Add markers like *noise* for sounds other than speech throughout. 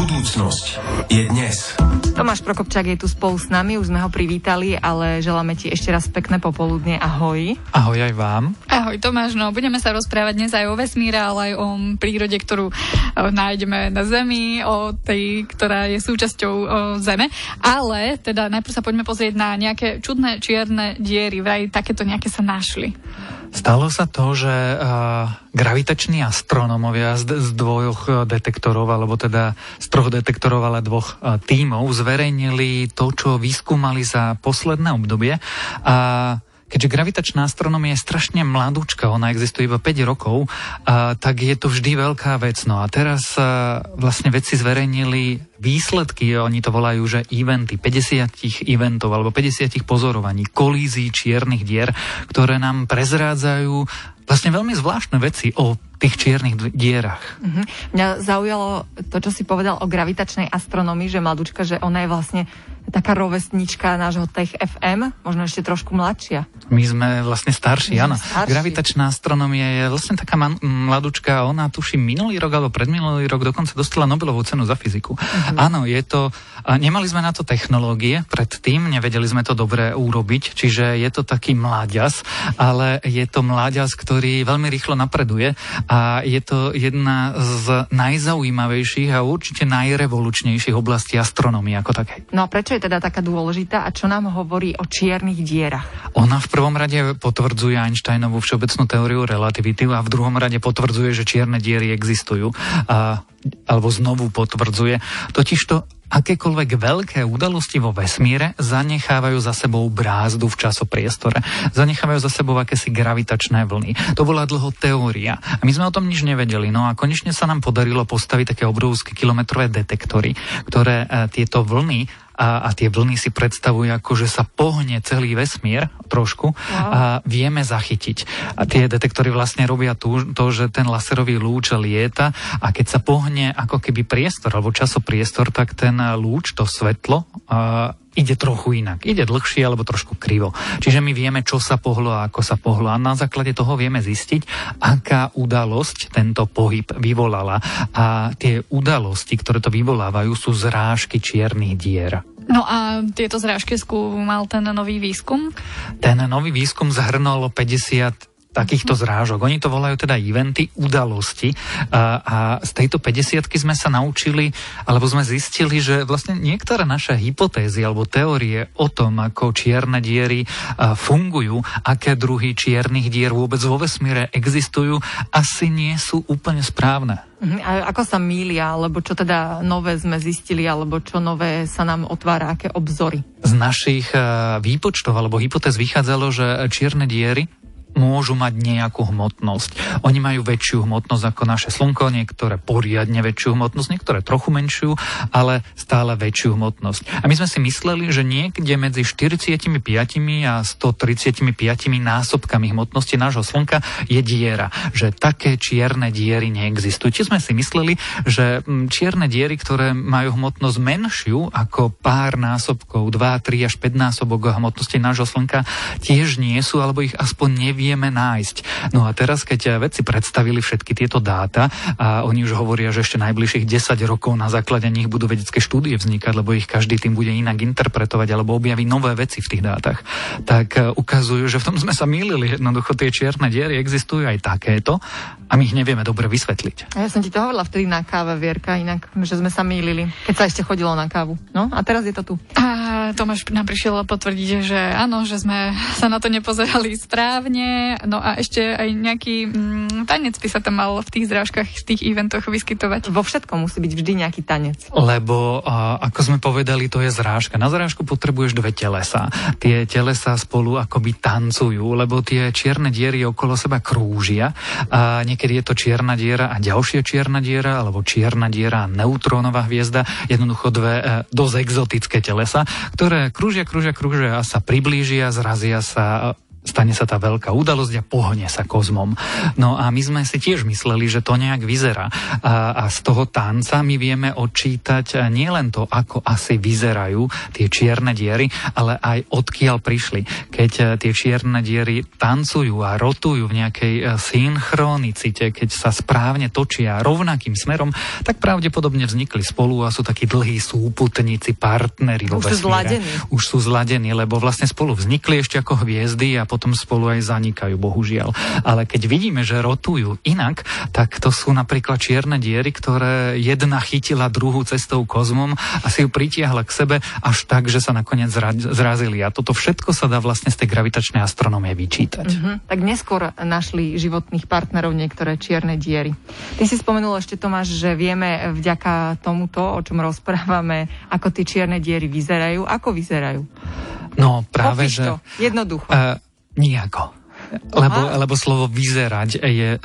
Budúcnosť je dnes. Tomáš Prokopčák je tu spolu s nami, už sme ho privítali, ale želáme ti ešte raz pekné popoludne. Ahoj. Ahoj aj vám. Ahoj Tomáš, no budeme sa rozprávať dnes aj o vesmíre, ale aj o prírode, ktorú o, nájdeme na Zemi, o tej, ktorá je súčasťou o, Zeme. Ale teda najprv sa poďme pozrieť na nejaké čudné čierne diery, vraj takéto nejaké sa našli. Stalo sa to, že gravitační astronomovia z, dvoch detektorov, alebo teda z troch detektorov, ale dvoch tímov zverejnili to, čo vyskúmali za posledné obdobie. A keďže gravitačná astronomia je strašne mladúčka, ona existuje iba 5 rokov, a, tak je to vždy veľká vec. No a teraz a, vlastne vedci zverejnili výsledky, oni to volajú, že eventy, 50 eventov alebo 50 pozorovaní, kolízií čiernych dier, ktoré nám prezrádzajú vlastne veľmi zvláštne veci o tých čiernych dierach. Uh-huh. Mňa zaujalo to, čo si povedal o gravitačnej astronomii, že mladúčka, že ona je vlastne taká rovesnička nášho Tech FM, možno ešte trošku mladšia. My sme vlastne starší, áno. Gravitačná astronomia je vlastne taká man- mladúčka, ona tuší minulý rok alebo predminulý rok dokonca dostala Nobelovú cenu za fyziku. Uh-huh. Áno, je to, nemali sme na to technológie predtým, nevedeli sme to dobre urobiť, čiže je to taký mláďas, ale je to mláďas, ktorý veľmi rýchlo napreduje a je to jedna z najzaujímavejších a určite najrevolučnejších oblastí astronomie ako také. No a prečo je teda taká dôležitá a čo nám hovorí o čiernych dierach? Ona v prvom rade potvrdzuje Einsteinovú všeobecnú teóriu relativity a v druhom rade potvrdzuje, že čierne diery existujú. A alebo znovu potvrdzuje. Totižto akékoľvek veľké udalosti vo vesmíre zanechávajú za sebou brázdu v časopriestore. Zanechávajú za sebou akési gravitačné vlny. To bola dlho teória. A my sme o tom nič nevedeli. No a konečne sa nám podarilo postaviť také obrovské kilometrové detektory, ktoré e, tieto vlny a, a tie vlny si predstavujú ako, že sa pohne celý vesmír trošku wow. a vieme zachytiť. A tie detektory vlastne robia tu, to, že ten laserový lúč lieta a keď sa pohne ako keby priestor alebo časopriestor, tak ten lúč, to svetlo, a, ide trochu inak. Ide dlhšie alebo trošku krivo. Čiže my vieme, čo sa pohlo a ako sa pohlo. A na základe toho vieme zistiť, aká udalosť tento pohyb vyvolala. A tie udalosti, ktoré to vyvolávajú, sú zrážky čiernych dier. No a tieto zrážky skúmal ten nový výskum? Ten nový výskum zhrnul 50 takýchto zrážok. Oni to volajú teda eventy, udalosti. A, a z tejto 50 sme sa naučili, alebo sme zistili, že vlastne niektoré naše hypotézy alebo teórie o tom, ako čierne diery fungujú, aké druhy čiernych dier vôbec vo vesmíre existujú, asi nie sú úplne správne. Mhm, a ako sa mília, alebo čo teda nové sme zistili, alebo čo nové sa nám otvára, aké obzory? Z našich výpočtov alebo hypotéz vychádzalo, že čierne diery môžu mať nejakú hmotnosť. Oni majú väčšiu hmotnosť ako naše Slnko, niektoré poriadne väčšiu hmotnosť, niektoré trochu menšiu, ale stále väčšiu hmotnosť. A my sme si mysleli, že niekde medzi 45 a 135 násobkami hmotnosti nášho Slnka je diera, že také čierne diery neexistujú. Či sme si mysleli, že mm, čierne diery, ktoré majú hmotnosť menšiu ako pár násobkov, 2, 3 až 5 násobok hmotnosti nášho Slnka, tiež nie sú, alebo ich aspoň nevie nevieme nájsť. No a teraz, keď vedci predstavili všetky tieto dáta a oni už hovoria, že ešte najbližších 10 rokov na základe nich budú vedecké štúdie vznikať, lebo ich každý tým bude inak interpretovať alebo objaví nové veci v tých dátach, tak e, ukazujú, že v tom sme sa mýlili. Jednoducho tie čierne diery existujú aj takéto a my ich nevieme dobre vysvetliť. Ja som ti to hovorila vtedy na káve, Vierka, inak, že sme sa mýlili, keď sa ešte chodilo na kávu. No a teraz je to tu. A Tomáš nám prišiel potvrdiť, že áno, že sme sa na to nepozerali správne, no a ešte aj nejaký mm, tanec by sa tam mal v tých zrážkach, v tých eventoch vyskytovať. Vo všetkom musí byť vždy nejaký tanec. Lebo, a, ako sme povedali, to je zrážka. Na zrážku potrebuješ dve telesa. Tie telesa spolu akoby tancujú, lebo tie čierne diery okolo seba krúžia. A niekedy je to čierna diera a ďalšia čierna diera, alebo čierna diera a neutrónová hviezda. Jednoducho dve e, dosť exotické telesa, ktoré krúžia, krúžia, krúžia a sa priblížia, zrazia sa stane sa tá veľká udalosť a pohne sa kozmom. No a my sme si tiež mysleli, že to nejak vyzerá. A, a z toho tanca my vieme odčítať nielen to, ako asi vyzerajú tie čierne diery, ale aj odkiaľ prišli. Keď e, tie čierne diery tancujú a rotujú v nejakej e, synchronicite, keď sa správne točia rovnakým smerom, tak pravdepodobne vznikli spolu a sú takí dlhí súputníci, partneri. Už sú zladení. Už sú zladení, lebo vlastne spolu vznikli ešte ako hviezdy a potom spolu aj zanikajú, bohužiaľ. Ale keď vidíme, že rotujú inak, tak to sú napríklad čierne diery, ktoré jedna chytila druhú cestou kozmom a si ju pritiahla k sebe až tak, že sa nakoniec zrazili. A toto všetko sa dá vlastne z tej gravitačnej astronómie vyčítať. Mm-hmm. Tak neskôr našli životných partnerov niektoré čierne diery. Ty si spomenul ešte, Tomáš, že vieme vďaka tomuto, o čom rozprávame, ako tie čierne diery vyzerajú. Ako vyzerajú? No práve, Popíš že... To, jednoducho. Uh, nijako. Lebo, lebo slovo vyzerať je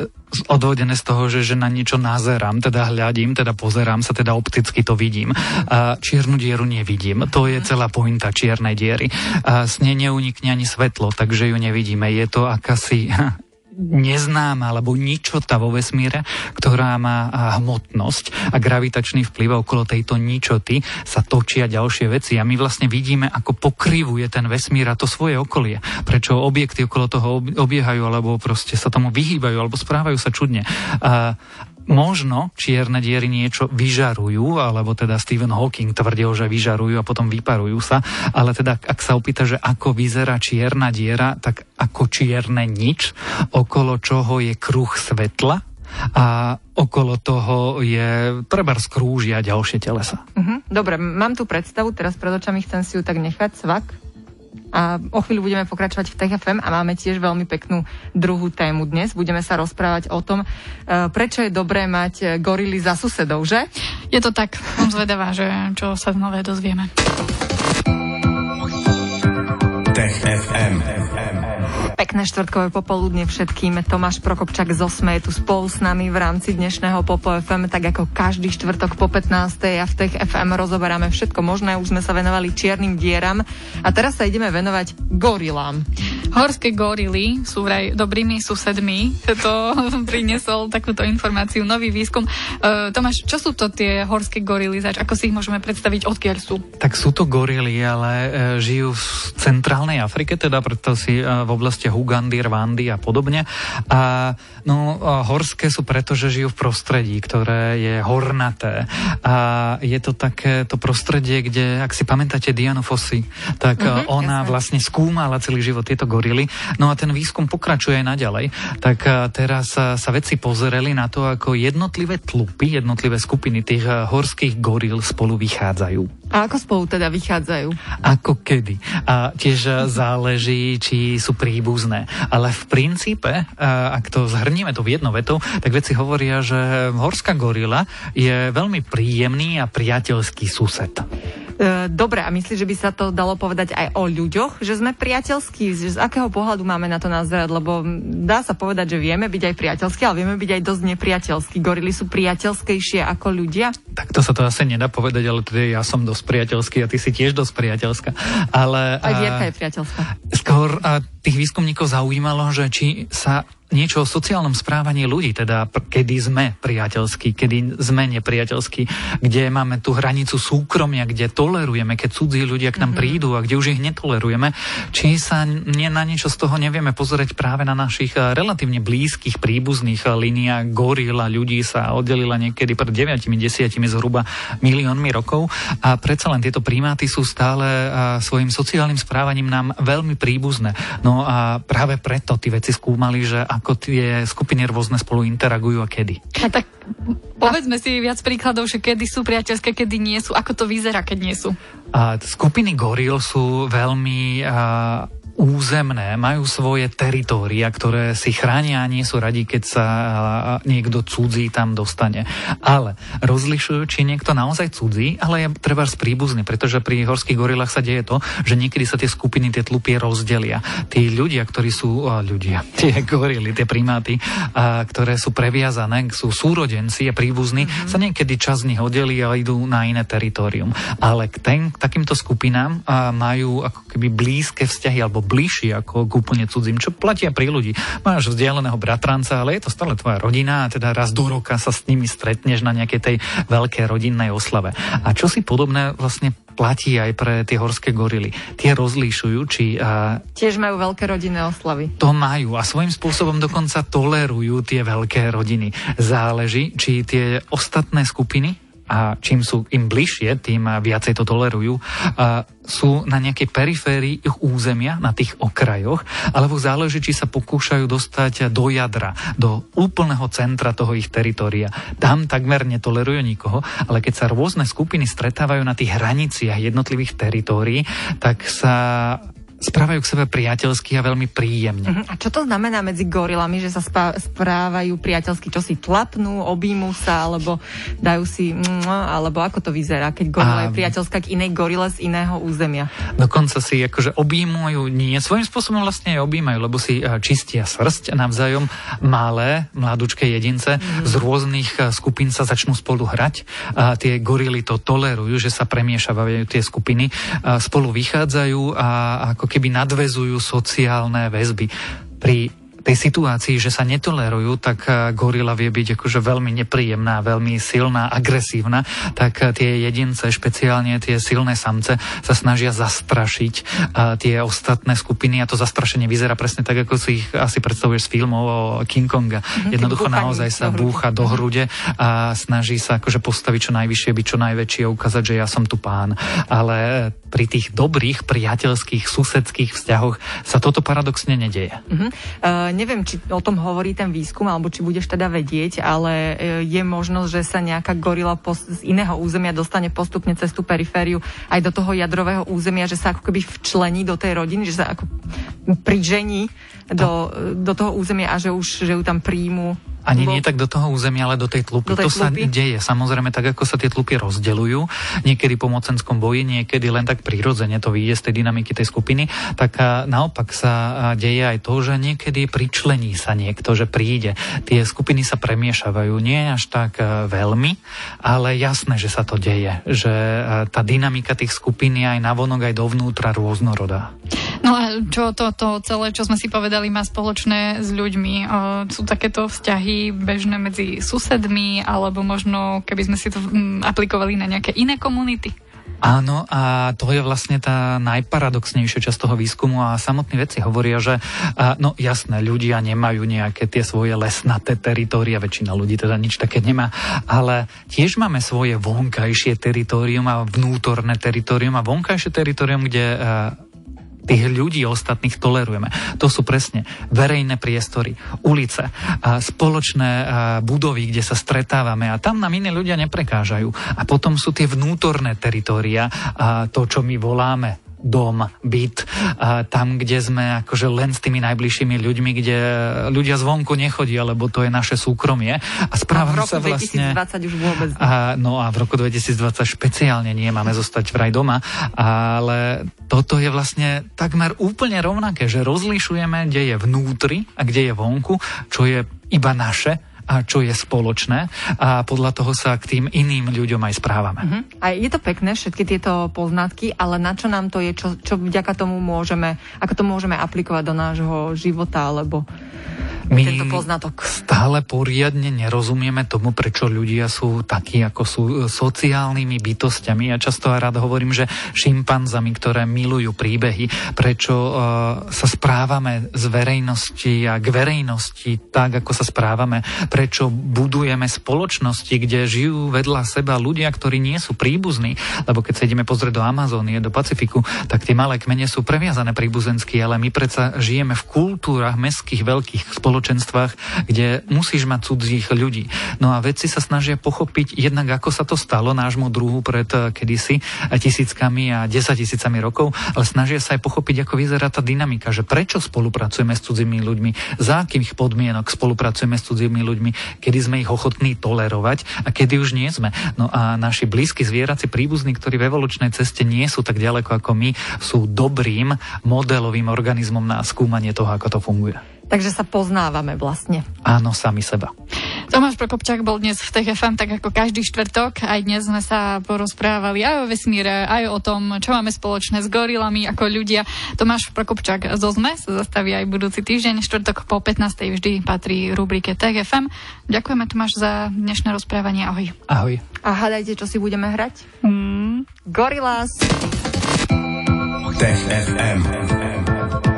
odvodené z toho, že, že na niečo nazerám, teda hľadím, teda pozerám sa, teda opticky to vidím. A čiernu dieru nevidím. To je celá pointa čiernej diery. A s nej neunikne ani svetlo, takže ju nevidíme. Je to akási *laughs* neznáma alebo ničota vo vesmíre, ktorá má hmotnosť a gravitačný vplyv okolo tejto ničoty sa točia ďalšie veci a my vlastne vidíme, ako pokrivuje ten vesmír a to svoje okolie. Prečo objekty okolo toho obiehajú alebo proste sa tomu vyhýbajú alebo správajú sa čudne. A, možno čierne diery niečo vyžarujú, alebo teda Stephen Hawking tvrdil, že vyžarujú a potom vyparujú sa, ale teda ak sa opýta, že ako vyzerá čierna diera, tak ako čierne nič, okolo čoho je kruh svetla, a okolo toho je treba skrúžia ďalšie telesa. Uh-huh. Dobre, mám tu predstavu, teraz pred očami chcem si ju tak nechať, svak a o chvíľu budeme pokračovať v TFM a máme tiež veľmi peknú druhú tému dnes. Budeme sa rozprávať o tom, e, prečo je dobré mať gorily za susedov, že? Je to tak, som zvedavá, že čo sa nové dozvieme. Pekné štvrtkové popoludne všetkým. Tomáš Prokopčak z Osme je tu spolu s nami v rámci dnešného Popo FM, tak ako každý štvrtok po 15. a v Tech FM rozoberáme všetko možné. Už sme sa venovali čiernym dieram a teraz sa ideme venovať gorilám. Horské gorily sú vraj dobrými susedmi. To *laughs* priniesol takúto informáciu, nový výskum. Uh, Tomáš, čo sú to tie horské gorily? Zač, ako si ich môžeme predstaviť? Odkiaľ sú? Tak sú to gorily, ale uh, žijú v centrálnej Afrike, teda preto si uh, v oblasti Hugandy, Rwandy a podobne. A no, horské sú preto, že žijú v prostredí, ktoré je hornaté. A je to také to prostredie, kde, ak si pamätáte Dianu Fossi, tak uh-huh, ona jasne. vlastne skúmala celý život tieto gorily. No a ten výskum pokračuje aj naďalej. Tak teraz sa vedci pozreli na to, ako jednotlivé tlupy, jednotlivé skupiny tých horských goril spolu vychádzajú. A ako spolu teda vychádzajú? Ako kedy. A tiež záleží, či sú príbuzné. Ale v princípe, ak to zhrnieme to v jedno vetou, tak veci hovoria, že horská gorila je veľmi príjemný a priateľský sused. Dobre, a myslíš, že by sa to dalo povedať aj o ľuďoch, že sme priateľskí? Z akého pohľadu máme na to nazerať? Lebo dá sa povedať, že vieme byť aj priateľskí, ale vieme byť aj dosť nepriateľskí. Gorily sú priateľskejšie ako ľudia? Tak to sa to asi nedá povedať, ale teda ja som dosť priateľský a ty si tiež dosť priateľská. Ale, aj Vierka je priateľská. Skôr a tých výskumníkov zaujímalo, že či sa niečo o sociálnom správaní ľudí, teda kedy sme priateľskí, kedy sme nepriateľskí, kde máme tú hranicu súkromia, kde tolerujeme, keď cudzí ľudia k nám mm-hmm. prídu a kde už ich netolerujeme, či sa nie, na niečo z toho nevieme pozrieť práve na našich eh, relatívne blízkych príbuzných eh, líniách gorila ľudí sa oddelila niekedy pred 9-10 zhruba miliónmi rokov a predsa len tieto primáty sú stále eh, svojim sociálnym správaním nám veľmi príbuzné. No a práve preto tí veci skúmali, že ako tie skupiny rôzne spolu interagujú a kedy. A tak povedzme si viac príkladov, že kedy sú priateľské, kedy nie sú, ako to vyzerá, keď nie sú. A skupiny goril sú veľmi a, územné, majú svoje teritória, ktoré si chránia a nie sú radi, keď sa niekto cudzí tam dostane. Ale rozlišujú, či niekto naozaj cudzí, ale je treba príbuzný, pretože pri horských gorilách sa deje to, že niekedy sa tie skupiny, tie tlupie rozdelia. Tí ľudia, ktorí sú ľudia, *laughs* tie gorily, tie primáty, ktoré sú previazané, sú súrodenci a príbuzní, mm-hmm. sa niekedy čas z nich oddelí a idú na iné teritorium. Ale k, ten, k takýmto skupinám majú ako keby blízke vzťahy alebo bližší ako k úplne cudzím, čo platia pri ľudí. Máš vzdialeného bratranca, ale je to stále tvoja rodina a teda raz do roka sa s nimi stretneš na nejakej tej veľkej rodinnej oslave. A čo si podobné vlastne platí aj pre tie horské gorily. Tie rozlíšujú, či... A, Tiež majú veľké rodinné oslavy. To majú a svojím spôsobom dokonca tolerujú tie veľké rodiny. Záleží, či tie ostatné skupiny a čím sú im bližšie, tým viacej to tolerujú, sú na nejakej periférii ich územia, na tých okrajoch, alebo záleží, či sa pokúšajú dostať do jadra, do úplného centra toho ich teritoria. Tam takmer netolerujú nikoho, ale keď sa rôzne skupiny stretávajú na tých hraniciach jednotlivých teritórií, tak sa správajú k sebe priateľsky a veľmi príjemne. Uh-huh. A čo to znamená medzi gorilami, že sa spá- správajú priateľsky? Čo si tlapnú, objímu sa, alebo dajú si, alebo ako to vyzerá, keď gorila a... je priateľská k inej gorile z iného územia? Dokonca si akože objímujú, nie, svojím spôsobom vlastne aj objímajú, lebo si čistia srst navzájom malé, mladúčké jedince uh-huh. z rôznych skupín sa začnú spolu hrať. A tie gorily to tolerujú, že sa premiešavajú tie skupiny, a spolu vychádzajú a ako keby nadvezujú sociálne väzby. Pri tej situácii, že sa netolerujú, tak eh, gorila vie byť akože veľmi nepríjemná, veľmi silná, agresívna, tak eh, tie jedince, špeciálne tie silné samce, sa snažia zastrašiť eh, tie ostatné skupiny a to zastrašenie vyzerá presne tak, ako si ich asi predstavuješ z filmov o King Konga. Mm-hmm, Jednoducho naozaj sa búcha do hrude a snaží sa akože postaviť čo najvyššie, byť čo najväčšie a ukázať, že ja som tu pán. Ale pri tých dobrých, priateľských, susedských vzťahoch sa toto paradoxne nedeje. Mm-hmm. Uh, neviem, či o tom hovorí ten výskum, alebo či budeš teda vedieť, ale e, je možnosť, že sa nejaká gorila z iného územia dostane postupne cez tú perifériu aj do toho jadrového územia, že sa ako keby včlení do tej rodiny, že sa ako prižení do, do toho územia a že už že ju tam príjmu ani nie tak do toho územia, ale do tej tlupy. Do tej to tlupy? sa deje. Samozrejme, tak ako sa tie tlupy rozdeľujú, niekedy po mocenskom boji, niekedy len tak prirodzene to vyjde z tej dynamiky tej skupiny, tak naopak sa deje aj to, že niekedy pričlení sa niekto, že príde. Tie skupiny sa premiešavajú. Nie až tak veľmi, ale jasné, že sa to deje. Že tá dynamika tých skupín je aj navonok, aj dovnútra rôznorodá. No a čo to, to celé, čo sme si povedali, má spoločné s ľuďmi? O, sú takéto vzťahy bežné medzi susedmi, alebo možno keby sme si to mm, aplikovali na nejaké iné komunity? Áno, a to je vlastne tá najparadoxnejšia časť toho výskumu a samotní veci hovoria, že no jasné, ľudia nemajú nejaké tie svoje lesnaté teritória, väčšina ľudí teda nič také nemá, ale tiež máme svoje vonkajšie teritorium a vnútorné teritorium a vonkajšie teritorium, kde tých ľudí ostatných tolerujeme. To sú presne verejné priestory, ulice, spoločné budovy, kde sa stretávame a tam nám iní ľudia neprekážajú. A potom sú tie vnútorné teritória, to, čo my voláme dom, byt, tam, kde sme akože len s tými najbližšími ľuďmi, kde ľudia zvonku nechodia, lebo to je naše súkromie. A správame sa vlastne... už vôbec. A, no a v roku 2020 špeciálne nie máme zostať vraj doma, ale toto je vlastne takmer úplne rovnaké, že rozlišujeme, kde je vnútri a kde je vonku, čo je iba naše a čo je spoločné a podľa toho sa k tým iným ľuďom aj správame. Uh-huh. A je to pekné, všetky tieto poznatky, ale na čo nám to je, čo, čo vďaka tomu môžeme, ako to môžeme aplikovať do nášho života, alebo my tento poznatok. stále poriadne nerozumieme tomu, prečo ľudia sú takí, ako sú e, sociálnymi bytostiami. Ja často aj rád hovorím, že šimpanzami, ktoré milujú príbehy, prečo uh, sa správame z verejnosti a k verejnosti tak, ako sa správame, prečo budujeme spoločnosti, kde žijú vedľa seba ľudia, ktorí nie sú príbuzní, lebo keď sa ideme pozrieť do Amazónie, do Pacifiku, tak tie malé kmene sú previazané príbuzensky, ale my predsa žijeme v kultúrach mestských veľkých spoločností spoločenstvách, kde musíš mať cudzích ľudí. No a vedci sa snažia pochopiť jednak, ako sa to stalo nášmu druhu pred eh, kedysi eh, tisíckami a desaťtisícami rokov, ale snažia sa aj pochopiť, ako vyzerá tá dynamika, že prečo spolupracujeme s cudzími ľuďmi, za akých podmienok spolupracujeme s cudzími ľuďmi, kedy sme ich ochotní tolerovať a kedy už nie sme. No a naši blízki zvieraci príbuzní, ktorí v evolučnej ceste nie sú tak ďaleko ako my, sú dobrým modelovým organizmom na skúmanie toho, ako to funguje. Takže sa poznávame vlastne. Áno, sami seba. Tomáš Prokopčák bol dnes v TFM tak ako každý štvrtok. Aj dnes sme sa porozprávali aj o vesmíre, aj o tom, čo máme spoločné s gorilami ako ľudia. Tomáš Prokopčák zo ZME sa zastaví aj budúci týždeň. Štvrtok po 15. vždy patrí rubrike TFM. Ďakujeme Tomáš za dnešné rozprávanie. Ahoj. Ahoj. A hádajte, čo si budeme hrať? Mm. Gorillas. Tech FM.